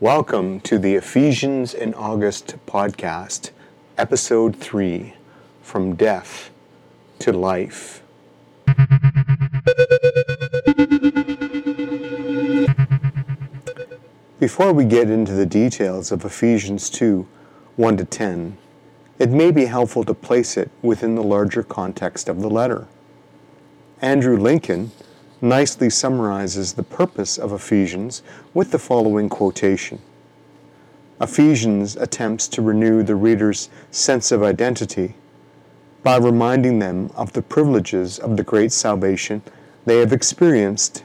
Welcome to the Ephesians in August podcast, episode 3 From Death to Life. Before we get into the details of Ephesians 2 1 to 10, it may be helpful to place it within the larger context of the letter. Andrew Lincoln nicely summarizes the purpose of Ephesians with the following quotation Ephesians attempts to renew the reader's sense of identity by reminding them of the privileges of the great salvation they have experienced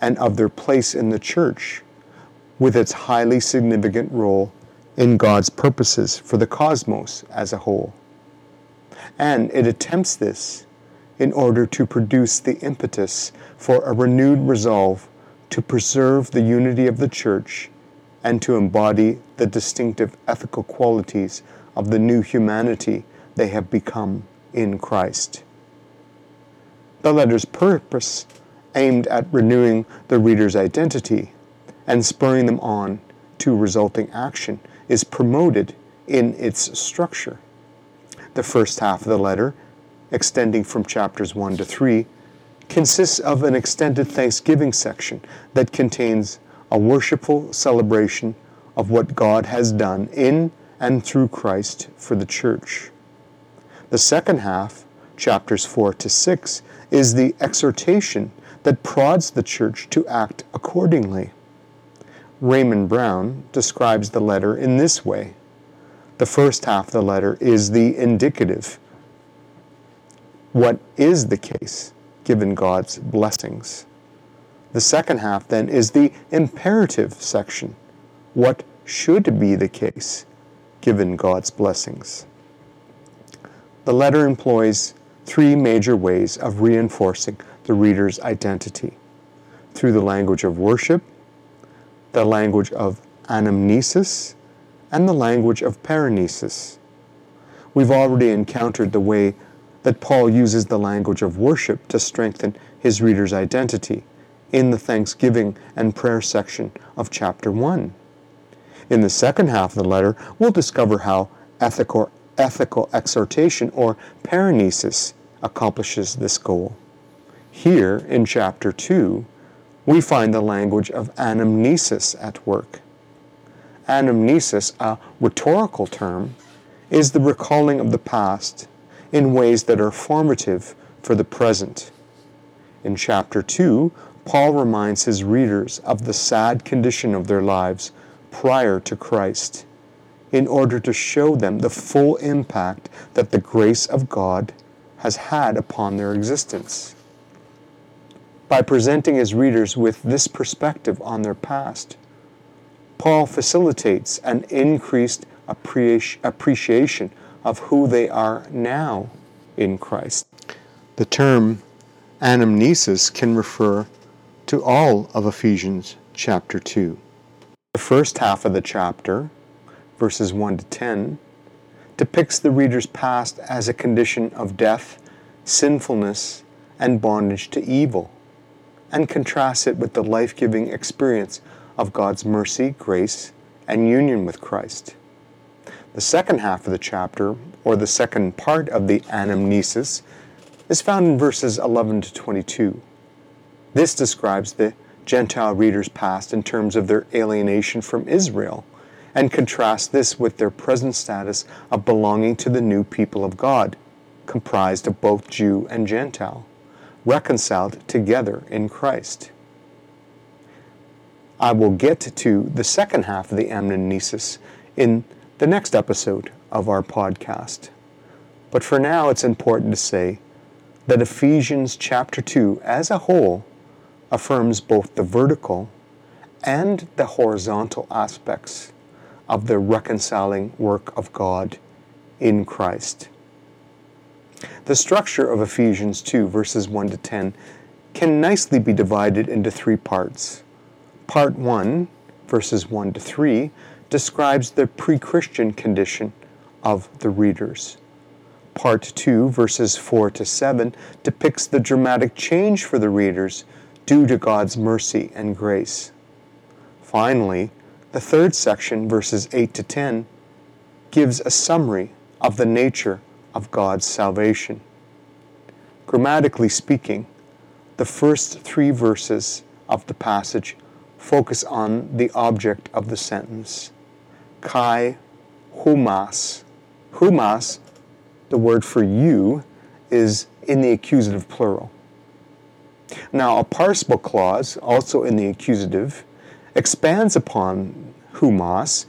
and of their place in the church, with its highly significant role in God's purposes for the cosmos as a whole. And it attempts this in order to produce the impetus for a renewed resolve to preserve the unity of the church and to embody the distinctive ethical qualities of the new humanity they have become in Christ. The letter's purpose aimed at renewing the reader's identity and spurring them on to resulting action is promoted in its structure. The first half of the letter, extending from chapters 1 to 3, consists of an extended Thanksgiving section that contains a worshipful celebration of what God has done in and through Christ for the church. The second half, chapters 4 to 6, is the exhortation that prods the church to act accordingly. Raymond Brown describes the letter in this way. The first half of the letter is the indicative. What is the case given God's blessings? The second half then is the imperative section. What should be the case given God's blessings? The letter employs three major ways of reinforcing the reader's identity through the language of worship, the language of anamnesis, and the language of paraenesis. We've already encountered the way that Paul uses the language of worship to strengthen his reader's identity in the thanksgiving and prayer section of chapter 1. In the second half of the letter, we'll discover how ethical, ethical exhortation or paraenesis accomplishes this goal. Here in chapter 2, we find the language of anamnesis at work. Anamnesis, a rhetorical term, is the recalling of the past in ways that are formative for the present. In chapter 2, Paul reminds his readers of the sad condition of their lives prior to Christ in order to show them the full impact that the grace of God has had upon their existence by presenting his readers with this perspective on their past. Paul facilitates an increased appreciation of who they are now in Christ. The term anamnesis can refer to all of Ephesians chapter 2. The first half of the chapter, verses 1 to 10, depicts the reader's past as a condition of death, sinfulness, and bondage to evil and contrasts it with the life giving experience of God's mercy, grace, and union with Christ. The second half of the chapter, or the second part of the anamnesis, is found in verses 11 to 22. This describes the Gentile reader's past in terms of their alienation from Israel and contrasts this with their present status of belonging to the new people of God, comprised of both Jew and Gentile reconciled together in Christ. I will get to the second half of the anamnesis in the next episode of our podcast. But for now, it's important to say that Ephesians chapter 2 as a whole affirms both the vertical and the horizontal aspects of the reconciling work of God in Christ. The structure of Ephesians 2, verses 1 to 10, can nicely be divided into three parts. Part 1, verses 1 to 3, describes the pre Christian condition of the readers. Part 2, verses 4 to 7, depicts the dramatic change for the readers due to God's mercy and grace. Finally, The third section, verses 8 to 10, gives a summary of the nature of God's salvation. Grammatically speaking, the first three verses of the passage focus on the object of the sentence. Kai humas. Humas, the word for you, is in the accusative plural. Now, a participle clause, also in the accusative, expands upon humas,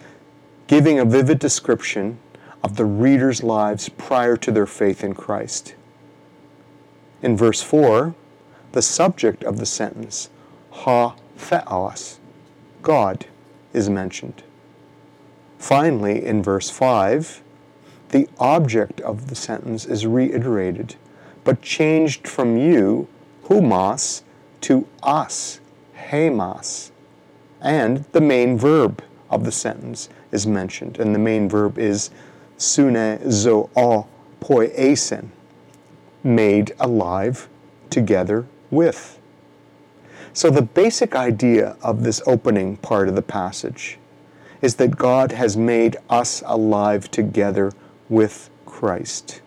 giving a vivid description of the reader's lives prior to their faith in Christ. In verse 4, the subject of the sentence, ha theos, God, is mentioned. Finally, in verse 5, the object of the sentence is reiterated, but changed from you, humas, to us, hemas. And the main verb of the sentence is mentioned, and the main verb is sune zo o poiesen, made alive together with. So the basic idea of this opening part of the passage is that God has made us alive together with Christ.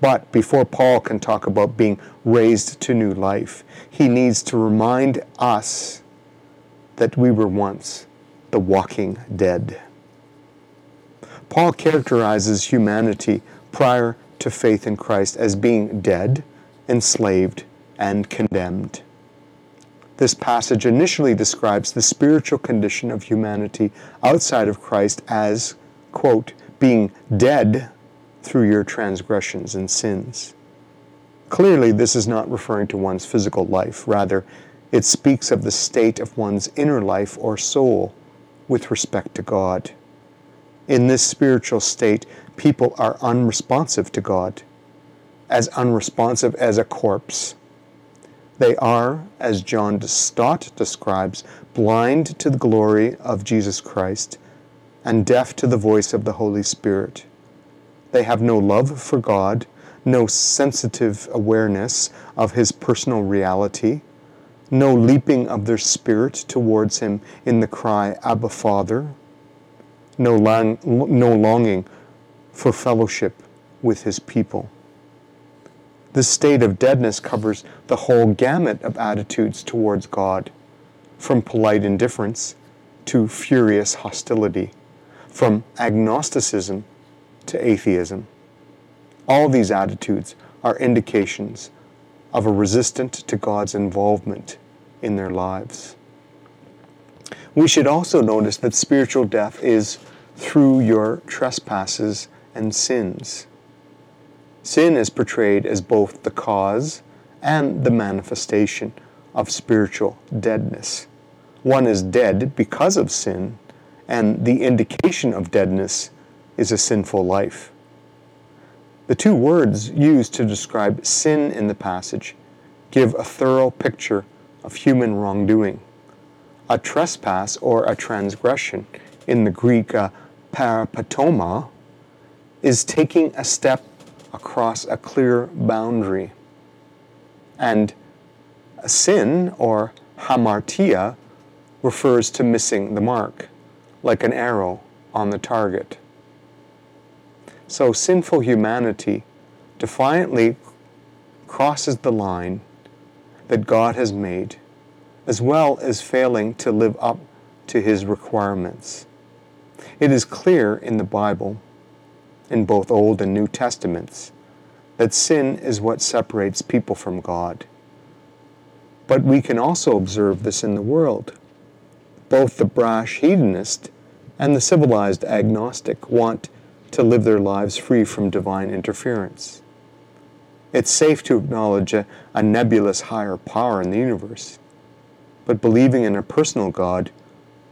But before Paul can talk about being raised to new life, he needs to remind us that we were once the walking dead. Paul characterizes humanity prior to faith in Christ as being dead, enslaved, and condemned. This passage initially describes the spiritual condition of humanity outside of Christ as, quote, being dead through your transgressions and sins. Clearly, this is not referring to one's physical life. Rather, it speaks of the state of one's inner life or soul with respect to God. In this spiritual state, people are unresponsive to God, as unresponsive as a corpse. They are, as John Stott describes, blind to the glory of Jesus Christ and deaf to the voice of the Holy Spirit. They have no love for God, no sensitive awareness of His personal reality, no leaping of their spirit towards Him in the cry, Abba, Father, no, long, no longing for fellowship with his people. This state of deadness covers the whole gamut of attitudes towards God, from polite indifference to furious hostility, from agnosticism to atheism. All these attitudes are indications of a resistance to God's involvement in their lives. We should also notice that spiritual death is through your trespasses and sins. Sin is portrayed as both the cause and the manifestation of spiritual deadness. One is dead because of sin, and the indication of deadness is a sinful life. The two words used to describe sin in the passage give a thorough picture of human wrongdoing a trespass or a transgression, in the Greek uh, paraptoma, is taking a step across a clear boundary. And sin or hamartia refers to missing the mark, like an arrow on the target. So sinful humanity defiantly crosses the line that God has made as well as failing to live up to his requirements. It is clear in the Bible, in both Old and New Testaments, that sin is what separates people from God. But we can also observe this in the world. Both the brash hedonist and the civilized agnostic want to live their lives free from divine interference. It's safe to acknowledge a, a nebulous higher power in the universe but believing in a personal God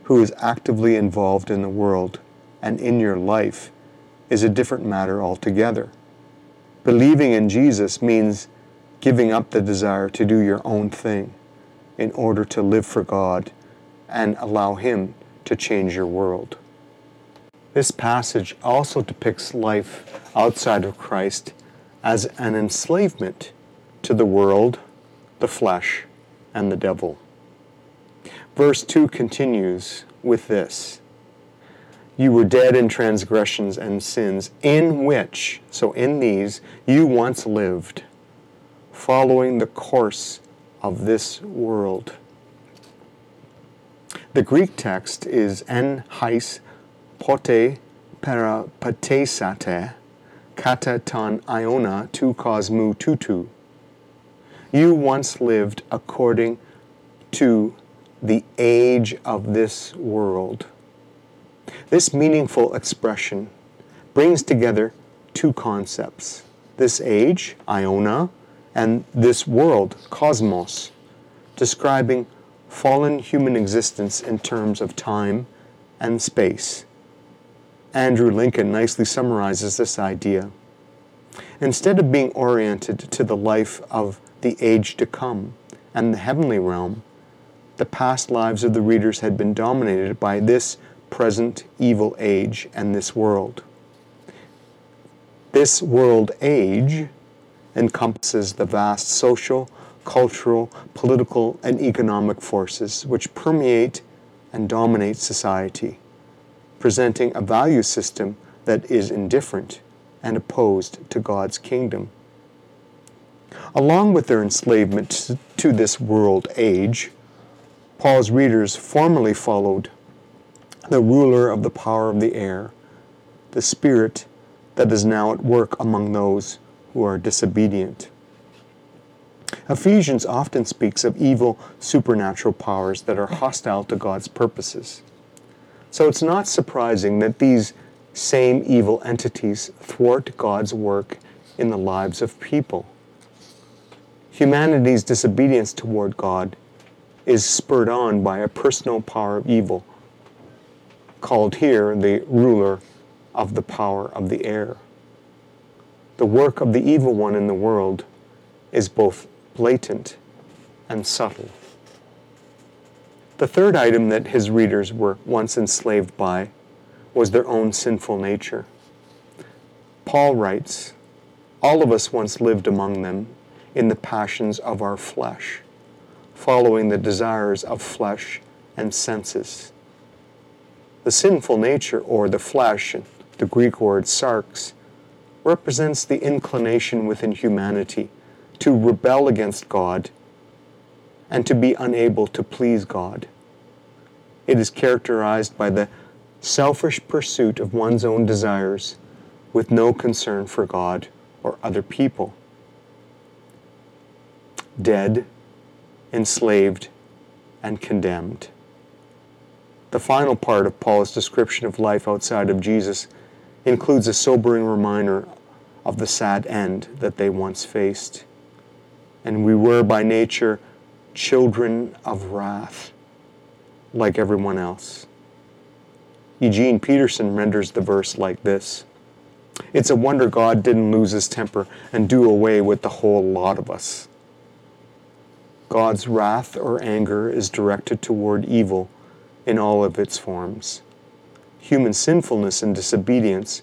who is actively involved in the world and in your life is a different matter altogether. Believing in Jesus means giving up the desire to do your own thing in order to live for God and allow Him to change your world. This passage also depicts life outside of Christ as an enslavement to the world, the flesh, and the devil. Verse 2 continues with this You were dead in transgressions and sins, in which, so in these, you once lived, following the course of this world. The Greek text is en hais pote peripatesate kata ton iona tu cosmu tutu. You once lived according to the age of this world. This meaningful expression brings together two concepts this age, Iona, and this world, cosmos, describing fallen human existence in terms of time and space. Andrew Lincoln nicely summarizes this idea. Instead of being oriented to the life of the age to come and the heavenly realm, the past lives of the readers had been dominated by this present evil age and this world. This world age encompasses the vast social, cultural, political, and economic forces which permeate and dominate society, presenting a value system that is indifferent and opposed to God's kingdom. Along with their enslavement to this world age, Paul's readers formerly followed the ruler of the power of the air, the spirit that is now at work among those who are disobedient. Ephesians often speaks of evil supernatural powers that are hostile to God's purposes. So it's not surprising that these same evil entities thwart God's work in the lives of people. Humanity's disobedience toward God is spurred on by a personal power of evil, called here the ruler of the power of the air. The work of the evil one in the world is both blatant and subtle. The third item that his readers were once enslaved by was their own sinful nature. Paul writes, All of us once lived among them in the passions of our flesh following the desires of flesh and senses. The sinful nature, or the flesh, the Greek word sarx, represents the inclination within humanity to rebel against God and to be unable to please God. It is characterized by the selfish pursuit of one's own desires with no concern for God or other people. Dead enslaved, and condemned. The final part of Paul's description of life outside of Jesus includes a sobering reminder of the sad end that they once faced. And we were by nature children of wrath, like everyone else. Eugene Peterson renders the verse like this It's a wonder God didn't lose his temper and do away with the whole lot of us. God's wrath or anger is directed toward evil in all of its forms. Human sinfulness and disobedience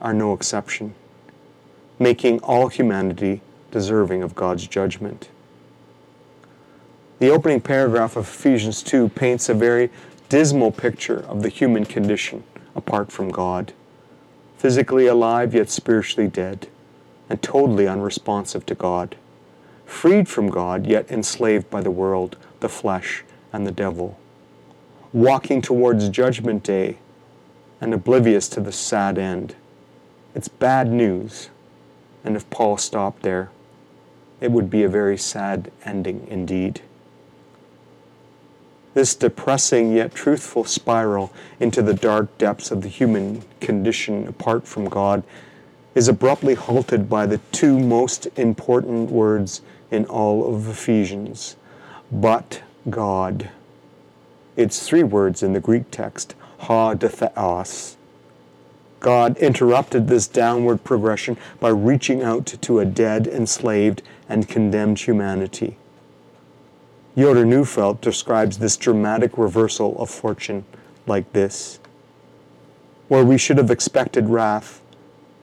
are no exception, making all humanity deserving of God's judgment. The opening paragraph of Ephesians 2 paints a very dismal picture of the human condition apart from God, physically alive yet spiritually dead, and totally unresponsive to God freed from God, yet enslaved by the world, the flesh, and the devil, walking towards Judgment Day and oblivious to the sad end. It's bad news, and if Paul stopped there, it would be a very sad ending indeed. This depressing yet truthful spiral into the dark depths of the human condition apart from God is abruptly halted by the two most important words in all of Ephesians. But God. It's three words in the Greek text, ha de theos. God interrupted this downward progression by reaching out to a dead, enslaved, and condemned humanity. Yoder Neufeld describes this dramatic reversal of fortune like this Where we should have expected wrath,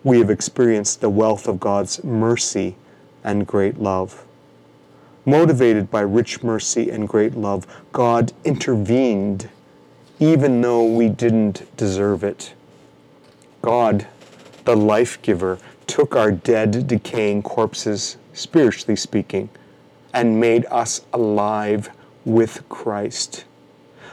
we have experienced the wealth of God's mercy and great love. Motivated by rich mercy and great love, God intervened even though we didn't deserve it. God, the life giver, took our dead, decaying corpses, spiritually speaking, and made us alive with Christ.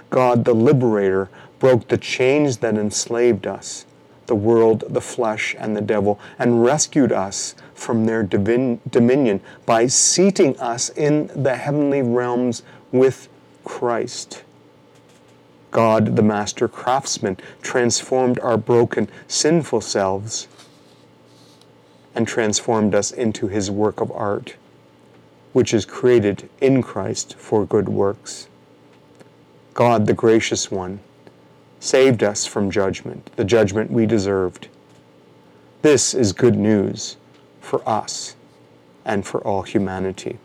God, the liberator, broke the chains that enslaved us, the world, the flesh, and the devil, and rescued us from their divin- dominion by seating us in the heavenly realms with Christ. God, the master craftsman, transformed our broken, sinful selves and transformed us into his work of art, which is created in Christ for good works. God, the gracious one, saved us from judgment, the judgment we deserved. This is good news for us and for all humanity.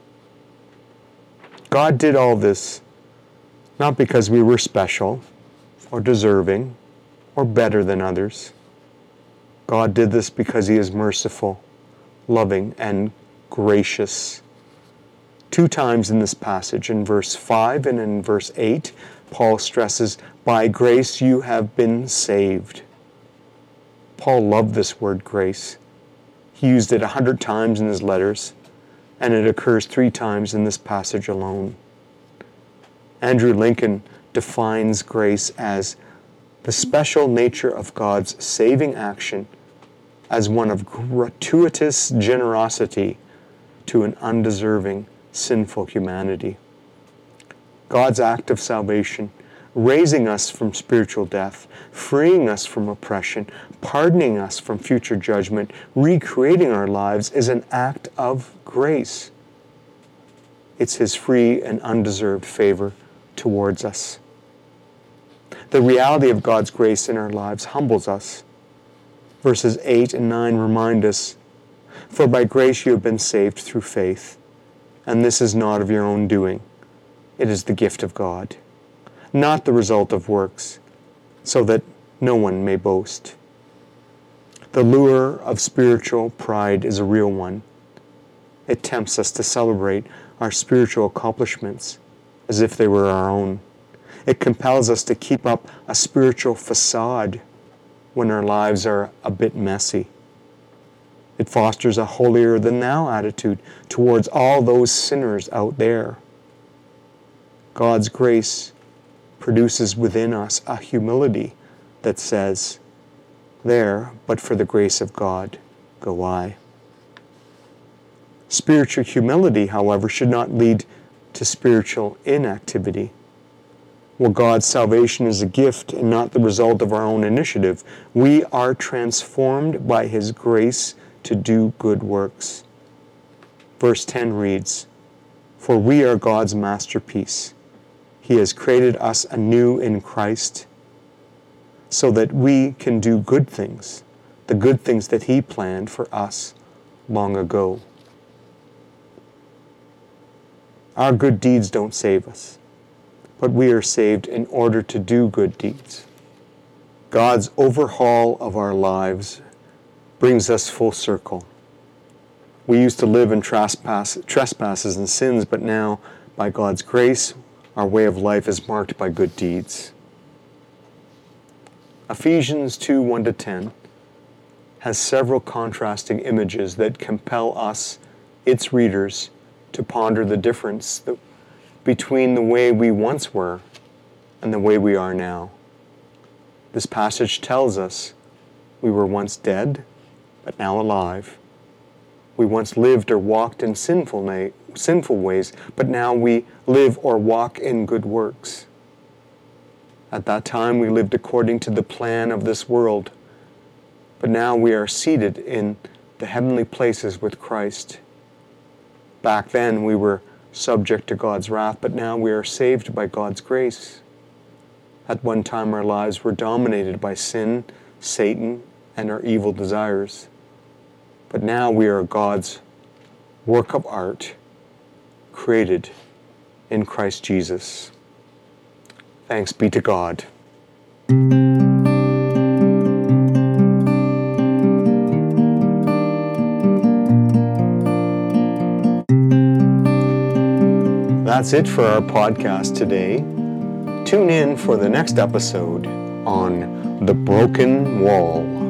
God did all this not because we were special or deserving or better than others. God did this because He is merciful, loving, and gracious. Two times in this passage, in verse 5 and in verse 8, Paul stresses, By grace you have been saved. Paul loved this word grace. He used it a hundred times in his letters, and it occurs three times in this passage alone. Andrew Lincoln defines grace as the special nature of God's saving action as one of gratuitous generosity to an undeserving, sinful humanity. God's act of salvation, raising us from spiritual death, freeing us from oppression, pardoning us from future judgment, recreating our lives, is an act of grace. It's His free and undeserved favor towards us. The reality of God's grace in our lives humbles us. Verses 8 and 9 remind us For by grace you have been saved through faith, and this is not of your own doing, it is the gift of God, not the result of works, so that no one may boast. The lure of spiritual pride is a real one. It tempts us to celebrate our spiritual accomplishments as if they were our own. It compels us to keep up a spiritual facade when our lives are a bit messy. It fosters a holier than thou attitude towards all those sinners out there. God's grace produces within us a humility that says, There, but for the grace of God, go I. Spiritual humility, however, should not lead to spiritual inactivity. Well, God's salvation is a gift and not the result of our own initiative. We are transformed by His grace to do good works. Verse 10 reads, For we are God's masterpiece. He has created us anew in Christ so that we can do good things, the good things that He planned for us long ago. Our good deeds don't save us, but we are saved in order to do good deeds. God's overhaul of our lives brings us full circle. We used to live in trespass, trespasses and sins, but now, by God's grace, our way of life is marked by good deeds. Ephesians 2 1 to 10 has several contrasting images that compel us, its readers, to ponder the difference between the way we once were and the way we are now. This passage tells us we were once dead, but now alive. We once lived or walked in sinful, na- sinful ways, but now we live or walk in good works. At that time, we lived according to the plan of this world, but now we are seated in the heavenly places with Christ. Back then, we were subject to God's wrath, but now we are saved by God's grace. At one time, our lives were dominated by sin, Satan, and our evil desires. But now we are God's work of art, created in Christ Jesus. Thanks be to God. That's it for our podcast today. tune in for the next episode on The Broken Wall.